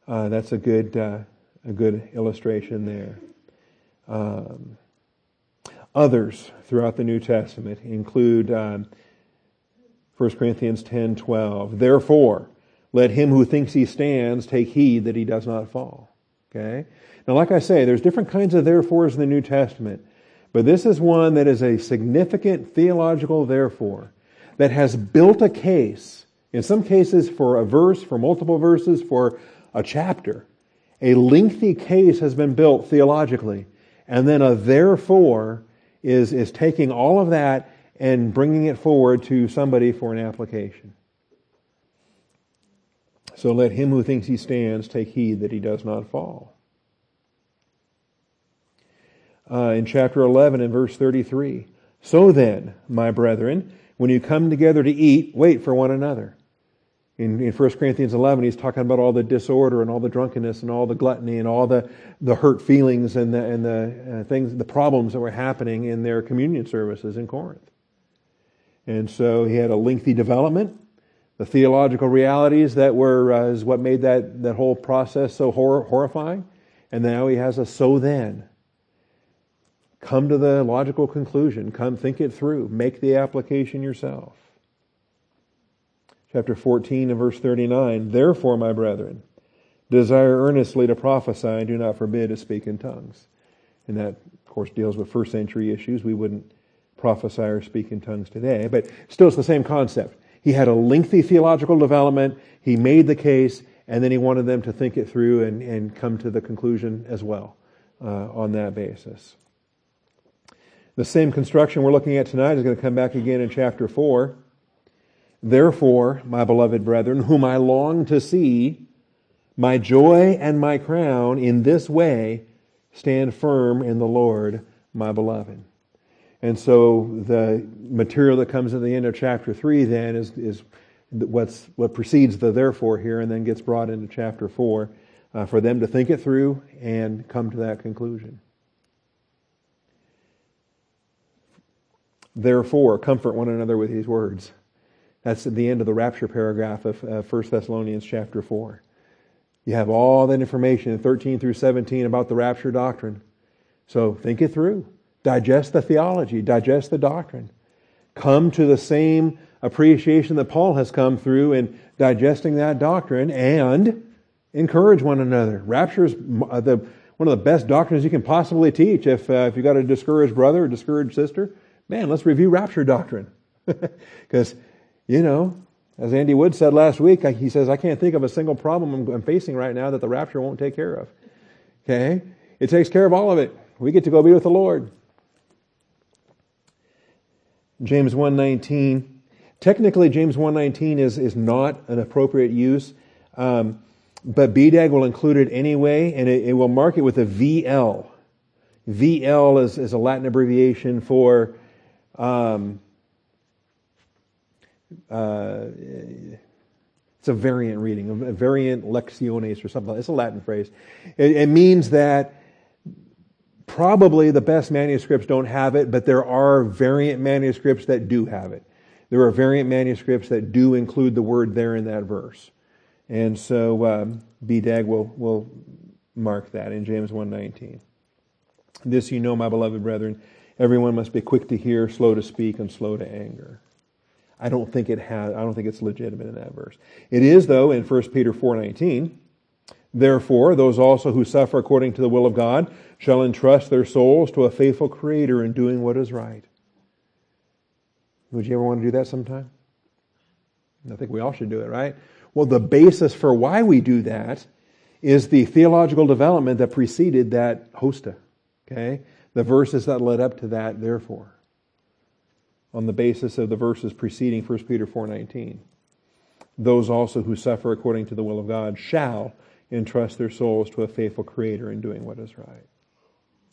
uh, that's a good uh, a good illustration there. Um, others throughout the New Testament include um, 1 Corinthians 10:12. Therefore, let him who thinks he stands take heed that he does not fall. Okay? Now, like I say, there's different kinds of therefores in the New Testament, but this is one that is a significant theological therefore that has built a case, in some cases for a verse, for multiple verses, for a chapter. A lengthy case has been built theologically, and then a therefore is, is taking all of that and bringing it forward to somebody for an application. So let him who thinks he stands take heed that he does not fall uh, in chapter 11 and verse 33. So then, my brethren, when you come together to eat, wait for one another. In, in 1 Corinthians 11, he's talking about all the disorder and all the drunkenness and all the gluttony and all the, the hurt feelings and the, and the uh, things, the problems that were happening in their communion services in Corinth. And so he had a lengthy development. The theological realities that were uh, is what made that, that whole process so hor- horrifying. And now he has a so then Come to the logical conclusion. Come think it through. Make the application yourself. Chapter 14 and verse 39 Therefore, my brethren, desire earnestly to prophesy and do not forbid to speak in tongues. And that, of course, deals with first century issues. We wouldn't prophesy or speak in tongues today, but still it's the same concept. He had a lengthy theological development, he made the case, and then he wanted them to think it through and, and come to the conclusion as well uh, on that basis. The same construction we're looking at tonight is going to come back again in chapter 4. Therefore, my beloved brethren, whom I long to see, my joy and my crown, in this way stand firm in the Lord, my beloved. And so the material that comes at the end of chapter 3 then is, is what's, what precedes the therefore here and then gets brought into chapter 4 uh, for them to think it through and come to that conclusion. Therefore, comfort one another with these words. That's at the end of the rapture paragraph of uh, 1 Thessalonians chapter 4. You have all that information in 13 through 17 about the rapture doctrine. So think it through. Digest the theology, digest the doctrine. Come to the same appreciation that Paul has come through in digesting that doctrine and encourage one another. Rapture is uh, the, one of the best doctrines you can possibly teach if, uh, if you've got a discouraged brother or discouraged sister man, let's review rapture doctrine. [laughs] Because, you know, as Andy Wood said last week, he says, I can't think of a single problem I'm facing right now that the rapture won't take care of. Okay? It takes care of all of it. We get to go be with the Lord. James 1.19. Technically, James 1.19 is, is not an appropriate use, um, but BDAG will include it anyway, and it, it will mark it with a VL. VL is, is a Latin abbreviation for um, uh, it's a variant reading, a variant lectiones or something. Like that. It's a Latin phrase. It, it, means that probably the best manuscripts don't have it, but there are variant manuscripts that do have it. There are variant manuscripts that do include the word there in that verse. And so um, BDAG will, will mark that in James 1.19. This you know, my beloved brethren, Everyone must be quick to hear, slow to speak, and slow to anger. I don't think it has, I don't think it's legitimate in that verse. It is though in 1 Peter 4.19. Therefore, those also who suffer according to the will of God shall entrust their souls to a faithful creator in doing what is right. Would you ever want to do that sometime? I think we all should do it, right? Well, the basis for why we do that is the theological development that preceded that hoste. Okay? The verses that led up to that, therefore. On the basis of the verses preceding 1 Peter 4.19. Those also who suffer according to the will of God shall entrust their souls to a faithful creator in doing what is right.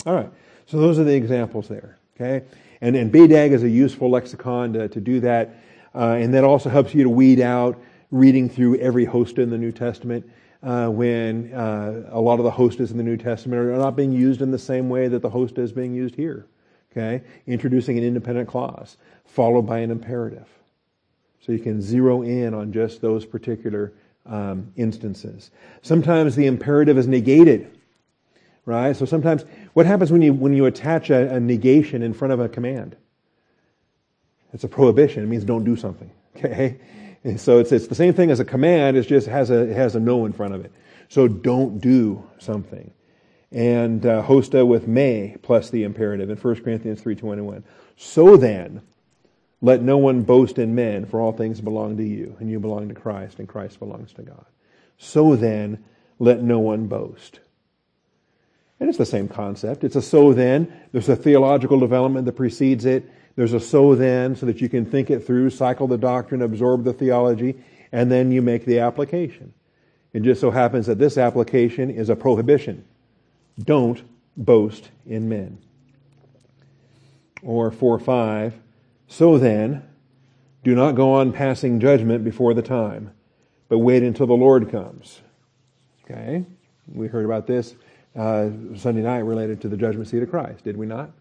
All right. So those are the examples there. Okay? And, and BDAG is a useful lexicon to, to do that. Uh, and that also helps you to weed out reading through every host in the New Testament uh, when uh, a lot of the hostes in the New Testament are not being used in the same way that the hoste is being used here. Okay? Introducing an independent clause, followed by an imperative. So you can zero in on just those particular um, instances. Sometimes the imperative is negated, right? So sometimes, what happens when you when you attach a, a negation in front of a command? It's a prohibition. It means don't do something. [laughs] Okay, and so it's it's the same thing as a command. It just has a has a no in front of it. So don't do something. And uh, hoste with may plus the imperative in 1 Corinthians 3.21. So then, let no one boast in men, for all things belong to you, and you belong to Christ, and Christ belongs to God. So then, let no one boast. And it's the same concept. It's a so then. There's a theological development that precedes it. There's a so then, so that you can think it through, cycle the doctrine, absorb the theology, and then you make the application. It just so happens that this application is a prohibition. Don't boast in men. Or 4 5 so then, do not go on passing judgment before the time, but wait until the Lord comes. Okay? We heard about this uh, Sunday night related to the judgment seat of Christ, did we not?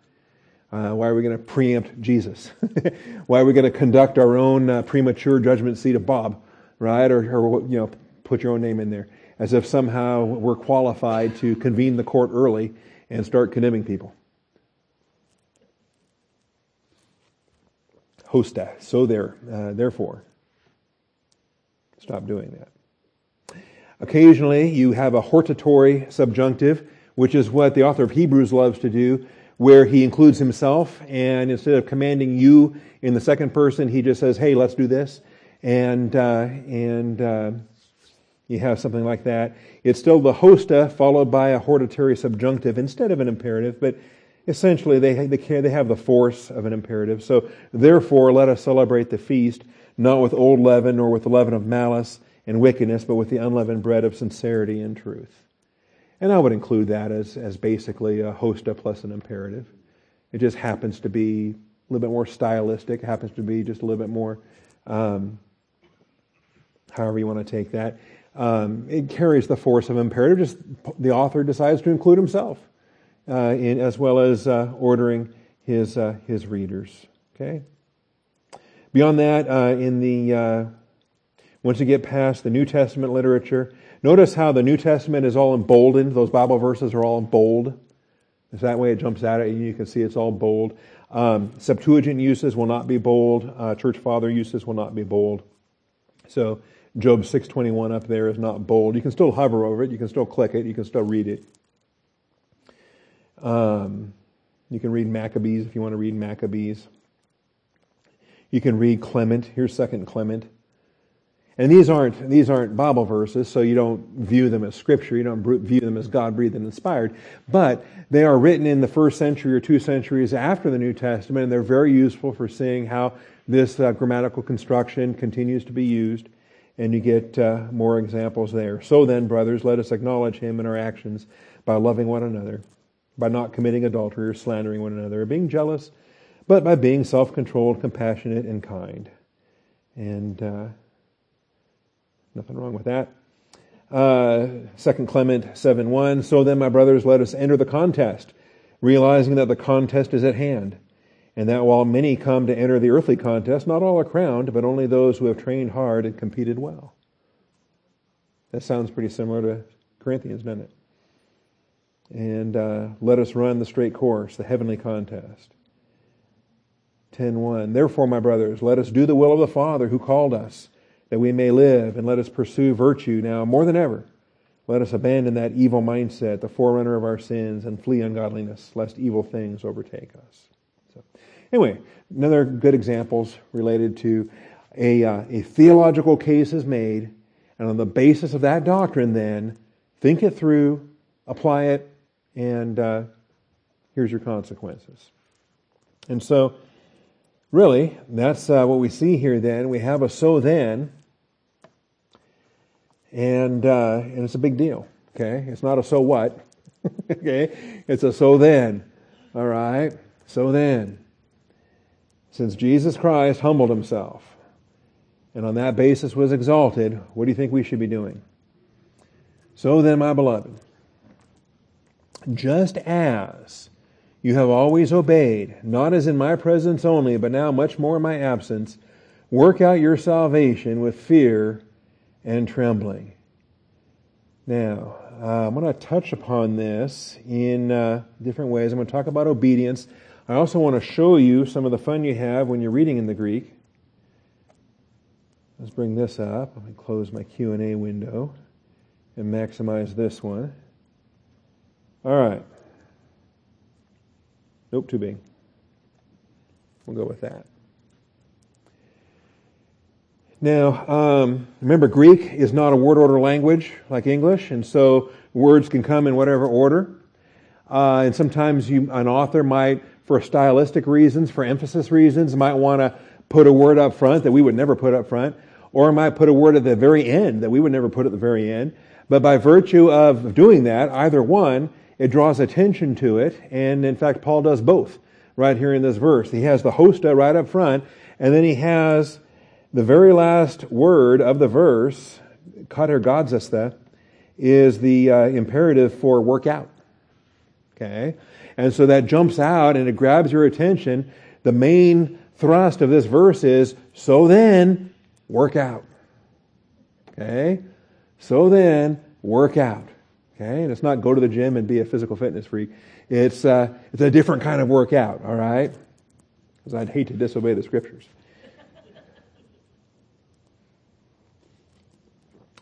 Uh, why are we going to preempt Jesus? [laughs] why are we going to conduct our own uh, premature judgment seat of Bob, right? Or, or, you know, put your own name in there, as if somehow we're qualified to convene the court early and start condemning people. hoste. So there, uh, therefore, stop doing that. Occasionally, you have a hortatory subjunctive, which is what the author of Hebrews loves to do, where he includes himself, and instead of commanding you in the second person, he just says, "Hey, let's do this," and uh, and uh, you have something like that. It's still the hoste followed by a hortatory subjunctive instead of an imperative, but essentially they, they, they have the force of an imperative. So, therefore, let us celebrate the feast, not with old leaven nor with the leaven of malice and wickedness, but with the unleavened bread of sincerity and truth. And I would include that as, as basically a hoste plus an imperative. It just happens to be a little bit more stylistic, happens to be just a little bit more, um, however you want to take that. Um, it carries the force of imperative, just the author decides to include himself uh, in, as well as uh, ordering his, uh, his readers. Okay? Beyond that, uh, in the, uh, once you get past the New Testament literature, notice how the New Testament is all emboldened. Those Bible verses are all in bold. It's that way it jumps out at you. You can see it's all bold. Um, Septuagint uses will not be bold. Uh, church father uses will not be bold. So Job 621 up there is not bold. You can still hover over it. You can still click it. You can still read it. Um, you can read Maccabees if you want to read Maccabees. You can read Clement. Here's Second Clement. And these aren't these aren't Bible verses, so you don't view them as scripture. You don't view them as God breathed and inspired. But they are written in the first century or two centuries after the New Testament, and they're very useful for seeing how this uh, grammatical construction continues to be used. And you get uh, more examples there. So then, brothers, let us acknowledge Him in our actions by loving one another by not committing adultery or slandering one another or being jealous, but by being self controlled, compassionate, and kind. And uh, nothing wrong with that. Uh, 2 Clement 7 1. So then, my brothers, let us enter the contest, realizing that the contest is at hand, and that while many come to enter the earthly contest, not all are crowned, but only those who have trained hard and competed well. That sounds pretty similar to Corinthians, doesn't it? and uh, let us run the straight course, the heavenly contest. 10.1. Therefore, my brothers, let us do the will of the Father who called us, that we may live, and let us pursue virtue now more than ever. Let us abandon that evil mindset, the forerunner of our sins, and flee ungodliness, lest evil things overtake us. So, anyway, another good examples related to a, uh, a theological case is made, and on the basis of that doctrine, then think it through, apply it, and uh, here's your consequences. And so, really, that's uh, what we see here. Then we have a so then and uh, and it's a big deal. Okay, it's not a so what. [laughs] okay, it's a so then. All right, so then, since Jesus Christ humbled himself, and on that basis was exalted, what do you think we should be doing? So then, my beloved, just as you have always obeyed, not as in my presence only, but now much more in my absence, work out your salvation with fear and trembling. Now, uh, I'm going to touch upon this in uh, different ways. I'm going to talk about obedience. I also want to show you some of the fun you have when you're reading in the Greek. Let's bring this up. Let me close my Q&A window and maximize this one. All right. Nope, too big. We'll go with that. Now, um, remember, Greek is not a word order language like English, and so words can come in whatever order. Uh, and sometimes you, an author might, for stylistic reasons, for emphasis reasons, might want to put a word up front that we would never put up front, or might put a word at the very end that we would never put at the very end. But by virtue of doing that, either one, it draws attention to it, and in fact, Paul does both right here in this verse. He has the hoste right up front, and then he has the very last word of the verse, katergazesthe, is the uh, imperative for work out. Okay? And so that jumps out and it grabs your attention. The main thrust of this verse is, so then, work out. Okay? So then, work out. Okay? And it's not go to the gym and be a physical fitness freak. It's, uh, it's a different kind of workout, all right? Because I'd hate to disobey the scriptures.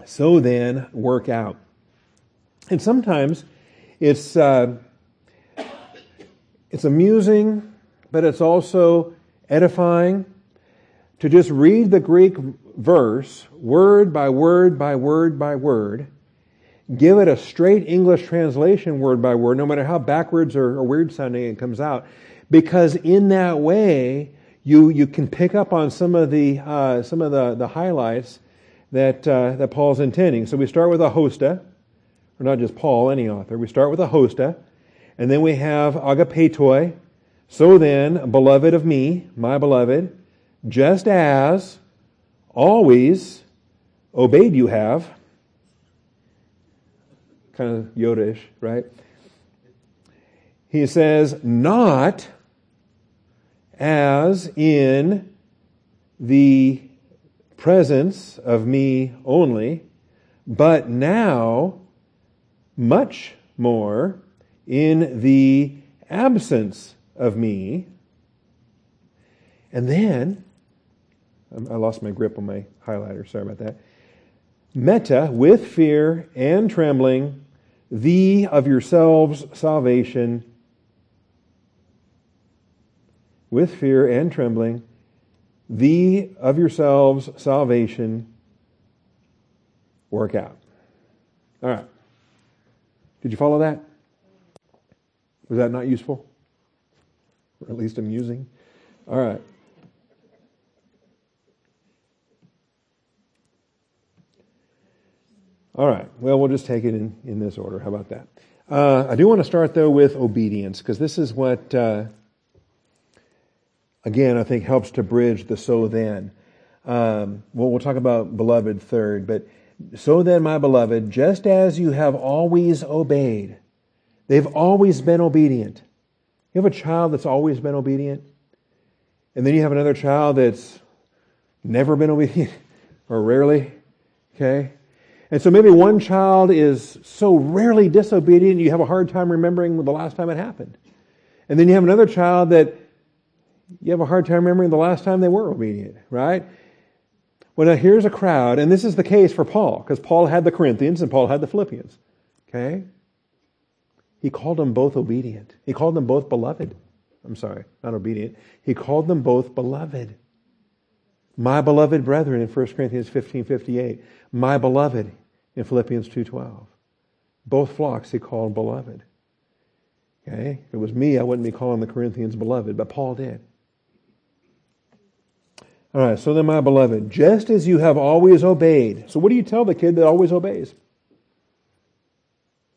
So then, work out. And sometimes it's, uh, it's amusing, but it's also edifying to just read the Greek verse word by word by word by word, give it a straight English translation word by word, no matter how backwards or, or weird sounding it comes out, because in that way you you can pick up on some of the uh, some of the, the highlights that, uh, that Paul's intending. So we start with a hoste, or not just Paul, any author. We start with a hoste, and then we have agapetoi. So then, beloved of me, my beloved, just as always obeyed you have, kind of Yoda-ish, right? He says, not as in the presence of me only, but now much more in the absence of me. And then, um, I lost my grip on my highlighter, sorry about that. Meta, with fear and trembling, the of yourselves salvation, with fear and trembling, the of yourselves salvation work out. All right. Did you follow that? Was that not useful? Or at least amusing? All right. All right. Well, we'll just take it in, in this order. How about that? Uh, I do want to start, though, with obedience, because this is what uh, again, I think helps to bridge the so then. Um, well, we'll talk about beloved third, but so then, my beloved, just as you have always obeyed, they've always been obedient. You have a child that's always been obedient, and then you have another child that's never been [laughs] obedient, or rarely, okay? And so maybe one child is so rarely disobedient, you have a hard time remembering the last time it happened. And then you have another child that you have a hard time remembering the last time they were obedient, right? Well, here's a crowd, and this is the case for Paul, because Paul had the Corinthians and Paul had the Philippians. Okay? He called them both obedient. He called them both beloved. I'm sorry, not obedient. He called them both beloved. My beloved brethren in 1 Corinthians 15 58. My beloved in Philippians 2.12. Both flocks he called beloved. Okay? If it was me, I wouldn't be calling the Corinthians beloved, but Paul did. All right, so then, my beloved, just as you have always obeyed. So, what do you tell the kid that always obeys?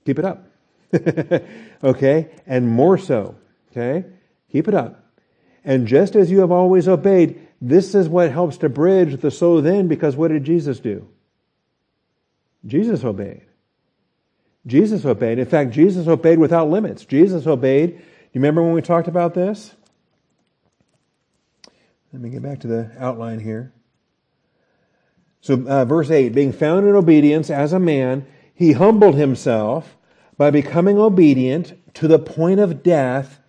Keep it up. [laughs] okay? And more so. Okay? Keep it up. And just as you have always obeyed, this is what helps to bridge the so then, because what did Jesus do? Jesus obeyed. Jesus obeyed. In fact, Jesus obeyed without limits. Jesus obeyed. You remember when we talked about this? Let me get back to the outline here. So, uh, verse 8 being found in obedience as a man, he humbled himself by becoming obedient to the point of death,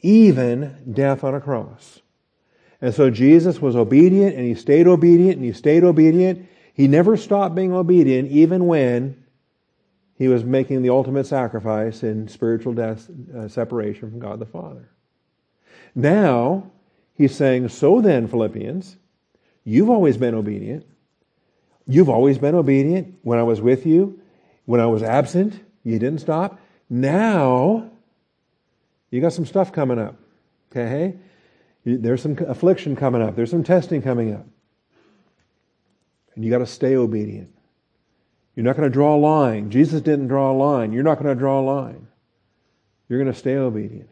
even death on a cross. And so Jesus was obedient and he stayed obedient and he stayed obedient. He never stopped being obedient even when he was making the ultimate sacrifice in spiritual death, uh, separation from God the Father. Now, he's saying, So then, Philippians, you've always been obedient. You've always been obedient when I was with you. When I was absent, you didn't stop. Now, you got some stuff coming up. Okay? There's some affliction coming up. There's some testing coming up. And you got to stay obedient. You're not going to draw a line. Jesus didn't draw a line. You're not going to draw a line. You're going to stay obedient.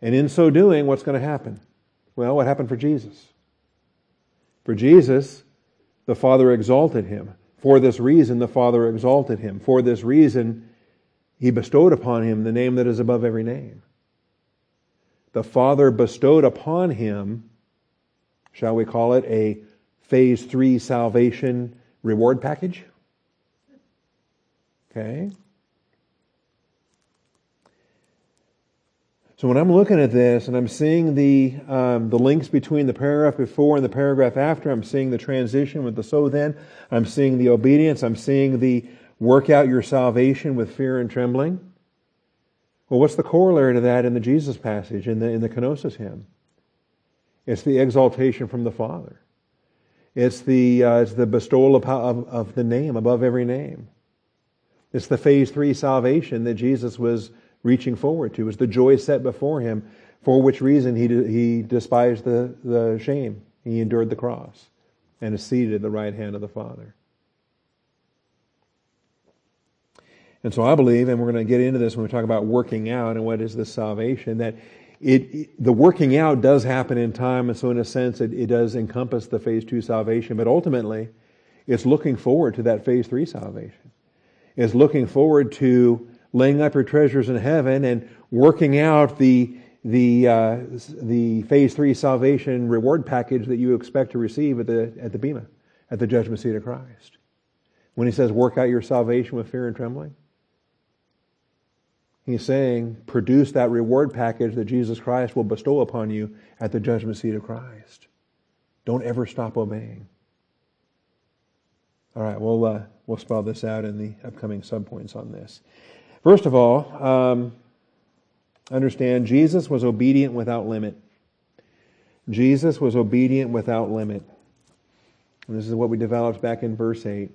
And in so doing, what's going to happen? Well, what happened for Jesus? For Jesus, the Father exalted him. For this reason, the Father exalted him. For this reason, he bestowed upon him the name that is above every name. The Father bestowed upon him, shall we call it, a phase three salvation reward package? Okay? So when I'm looking at this and I'm seeing the um, the links between the paragraph before and the paragraph after, I'm seeing the transition with the so then, I'm seeing the obedience, I'm seeing the work out your salvation with fear and trembling. Well, what's the corollary to that in the Jesus passage in the in the kenosis hymn? It's the exaltation from the Father. It's the uh, it's the bestowal of, of, of the name above every name. It's the phase three salvation that Jesus was reaching forward to. It's the joy set before him, for which reason he, he despised the, the shame. He endured the cross and is seated at the right hand of the Father. And so I believe, and we're going to get into this when we talk about working out and what is this salvation, that it, the working out does happen in time, and so in a sense it, it does encompass the phase two salvation, but ultimately it's looking forward to that phase three salvation It's looking forward to laying up your treasures in heaven and working out the the uh, the phase three salvation reward package that you expect to receive at the at the bema, at the judgment seat of Christ. When he says, "Work out your salvation with fear and trembling," he's saying, "Produce that reward package that Jesus Christ will bestow upon you at the judgment seat of Christ." Don't ever stop obeying. All right, we'll, uh, we'll spell this out in the upcoming subpoints on this. First of all, um, understand Jesus was obedient without limit. Jesus was obedient without limit. And this is what we developed back in verse 8.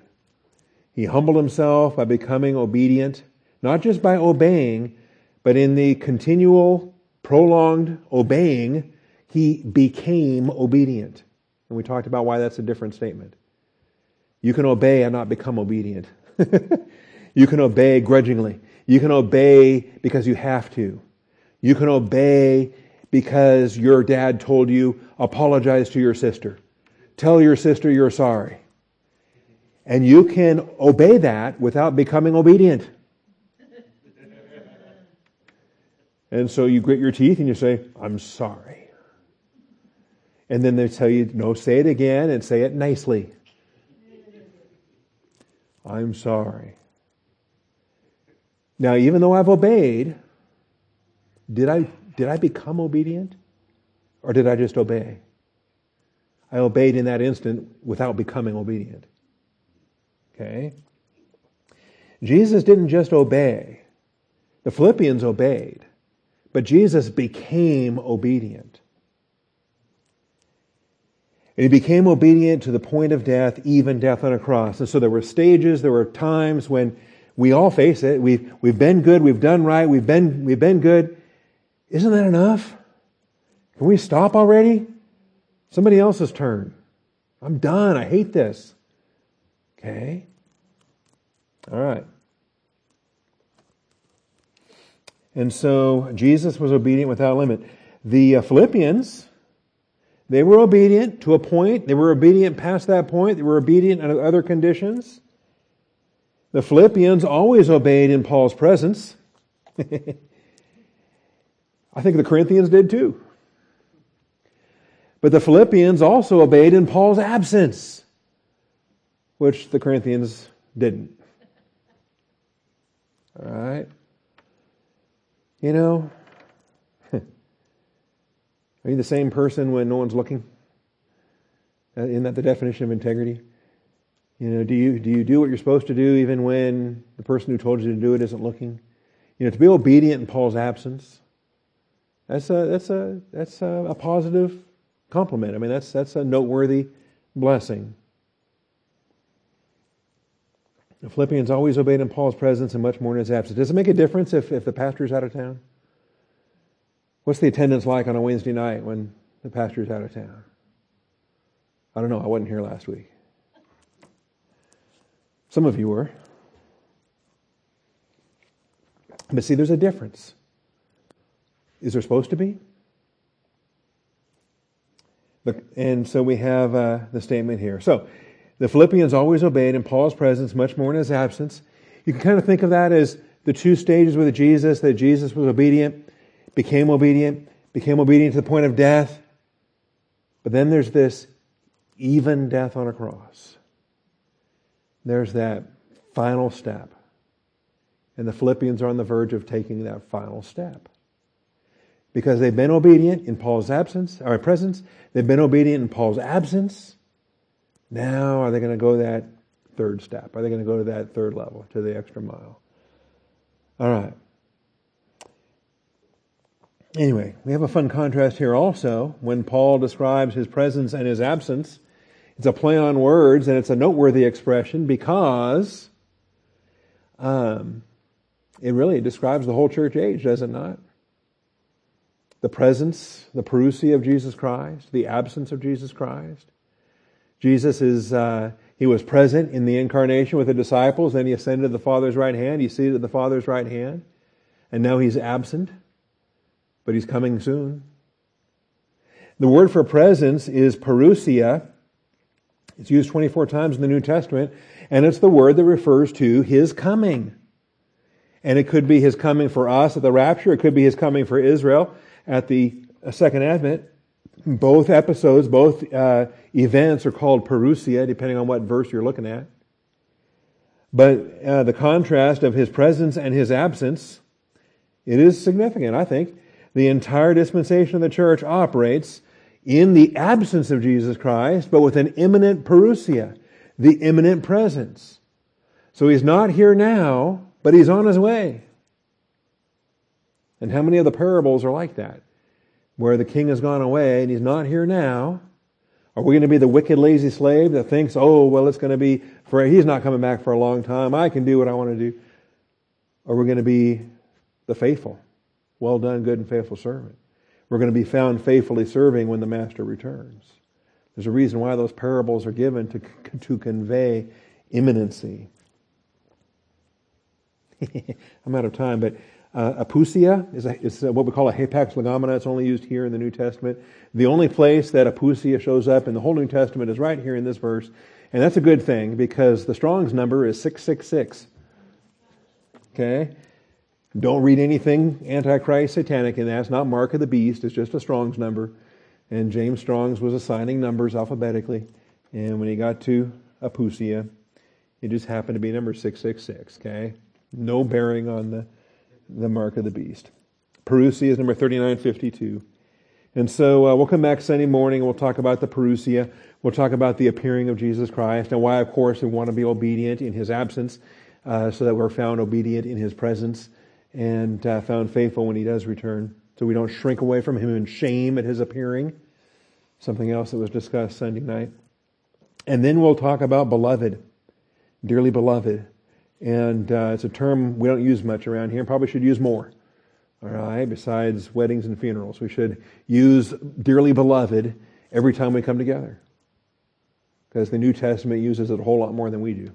He humbled himself by becoming obedient, not just by obeying, but in the continual, prolonged obeying, he became obedient. And we talked about why that's a different statement. You can obey and not become obedient. [laughs] you can obey grudgingly. You can obey because you have to. You can obey because your dad told you, apologize to your sister. Tell your sister you're sorry. And you can obey that without becoming obedient. and so you grit your teeth and you say, I'm sorry. And then they tell you, no, say it again and say it nicely. I'm sorry. Now, even though I've obeyed, did I, did I become obedient? Or did I just obey? I obeyed in that instant without becoming obedient. Okay? Jesus didn't just obey. The Philippians obeyed, but Jesus became obedient. And he became obedient to the point of death, even death on a cross. And so there were stages, there were times when we all face it. We've, we've been good, we've done right, we've been, we've been good. Isn't that enough? Can we stop already? Somebody else's turn. I'm done. I hate this. Okay? All right. And so Jesus was obedient without limit. The uh, Philippians, they were obedient to a point. They were obedient past that point. They were obedient under other conditions. The Philippians always obeyed in Paul's presence. [laughs] I think the Corinthians did too. But the Philippians also obeyed in Paul's absence, which the Corinthians didn't. All right? You know, [laughs] are you the same person when no one's looking? Uh, isn't that the definition of integrity? You know, do you do you do what you're supposed to do even when the person who told you to do it isn't looking? You know, to be obedient in Paul's absence. That's a that's a that's a, a positive compliment. I mean, that's that's a noteworthy blessing. The Philippians always obeyed in Paul's presence and much more in his absence. Does it make a difference if, if the pastor's out of town? What's the attendance like on a Wednesday night when the pastor's out of town? I don't know. I wasn't here last week. Some of you were. But see, there's a difference. Is there supposed to be? And so we have uh, the statement here. So the Philippians always obeyed in Paul's presence, much more in his absence. You can kind of think of that as the two stages with Jesus, that Jesus was obedient, became obedient, became obedient to the point of death. But then there's this even death on a cross. There's that final step. And the Philippians are on the verge of taking that final step. Because they've been obedient in Paul's absence, or presence, they've been obedient in Paul's absence, now, are they going to go that third step? Are they going to go to that third level, to the extra mile? All right. Anyway, we have a fun contrast here also when Paul describes his presence and his absence. It's a play on words and it's a noteworthy expression because um, it really describes the whole church age, does it not? The presence, the parousia of Jesus Christ, the absence of Jesus Christ. Jesus is, uh, he was present in the incarnation with the disciples, then he ascended to the Father's right hand, he's seated at the Father's right hand, and now he's absent, but he's coming soon. The word for presence is parousia. It's used 24 times in the New Testament, and it's the word that refers to his coming. And it could be his coming for us at the rapture, it could be his coming for Israel at the second advent. Both episodes, both uh, events are called parousia, depending on what verse you're looking at. But uh, the contrast of his presence and his absence, it is significant, I think. The entire dispensation of the church operates in the absence of Jesus Christ, but with an imminent parousia, the imminent presence. So he's not here now, but he's on his way. And how many of the parables are like that? where the king has gone away and he's not here now? Are we going to be the wicked, lazy slave that thinks, oh, well, it's going to be for, he's not coming back for a long time. I can do what I want to do. Or we're going to be the faithful. Well done, good and faithful servant. We're going to be found faithfully serving when the master returns. There's a reason why those parables are given to, to convey imminency. [laughs] I'm out of time, but uh, apousia is, a, is what we call a hapax legomena. It's only used here in the New Testament. The only place that apousia shows up in the whole New Testament is right here in this verse. And that's a good thing because the Strong's number is 666. Okay? Don't read anything antichrist satanic in that. It's not mark of the beast. It's just a Strong's number. And James Strong's was assigning numbers alphabetically. And when he got to apousia, it just happened to be number 666. Okay? No bearing on the the mark of the beast. Parousia is number 3952. And so uh, we'll come back Sunday morning and we'll talk about the Parousia. We'll talk about the appearing of Jesus Christ and why, of course, we want to be obedient in his absence uh, so that we're found obedient in his presence and uh, found faithful when he does return. So we don't shrink away from him in shame at his appearing. Something else that was discussed Sunday night. And then we'll talk about beloved, dearly beloved. And uh, it's a term we don't use much around here, probably should use more. All right, besides weddings and funerals, we should use dearly beloved every time we come together. Because the New Testament uses it a whole lot more than we do.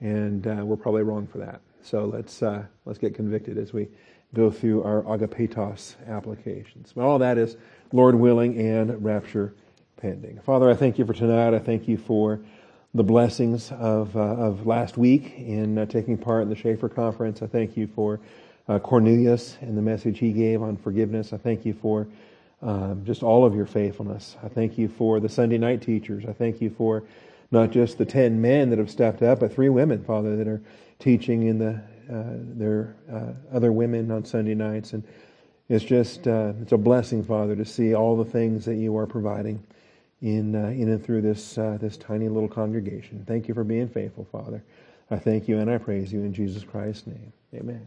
And uh, we're probably wrong for that. So let's, uh, let's get convicted as we go through our agapetos applications. But all that is Lord willing and rapture pending. Father, I thank you for tonight. I thank you for the blessings of, uh, of last week in uh, taking part in the Schaefer conference. I thank you for uh, Cornelius and the message he gave on forgiveness. I thank you for um, just all of your faithfulness. I thank you for the Sunday night teachers. I thank you for not just the ten men that have stepped up, but three women, Father, that are teaching in the uh, their uh, other women on Sunday nights, and it's just uh, it's a blessing, Father, to see all the things that you are providing in uh, in and through this uh, this tiny little congregation. Thank you for being faithful, Father. I thank you and I praise you in Jesus Christ's name. Amen.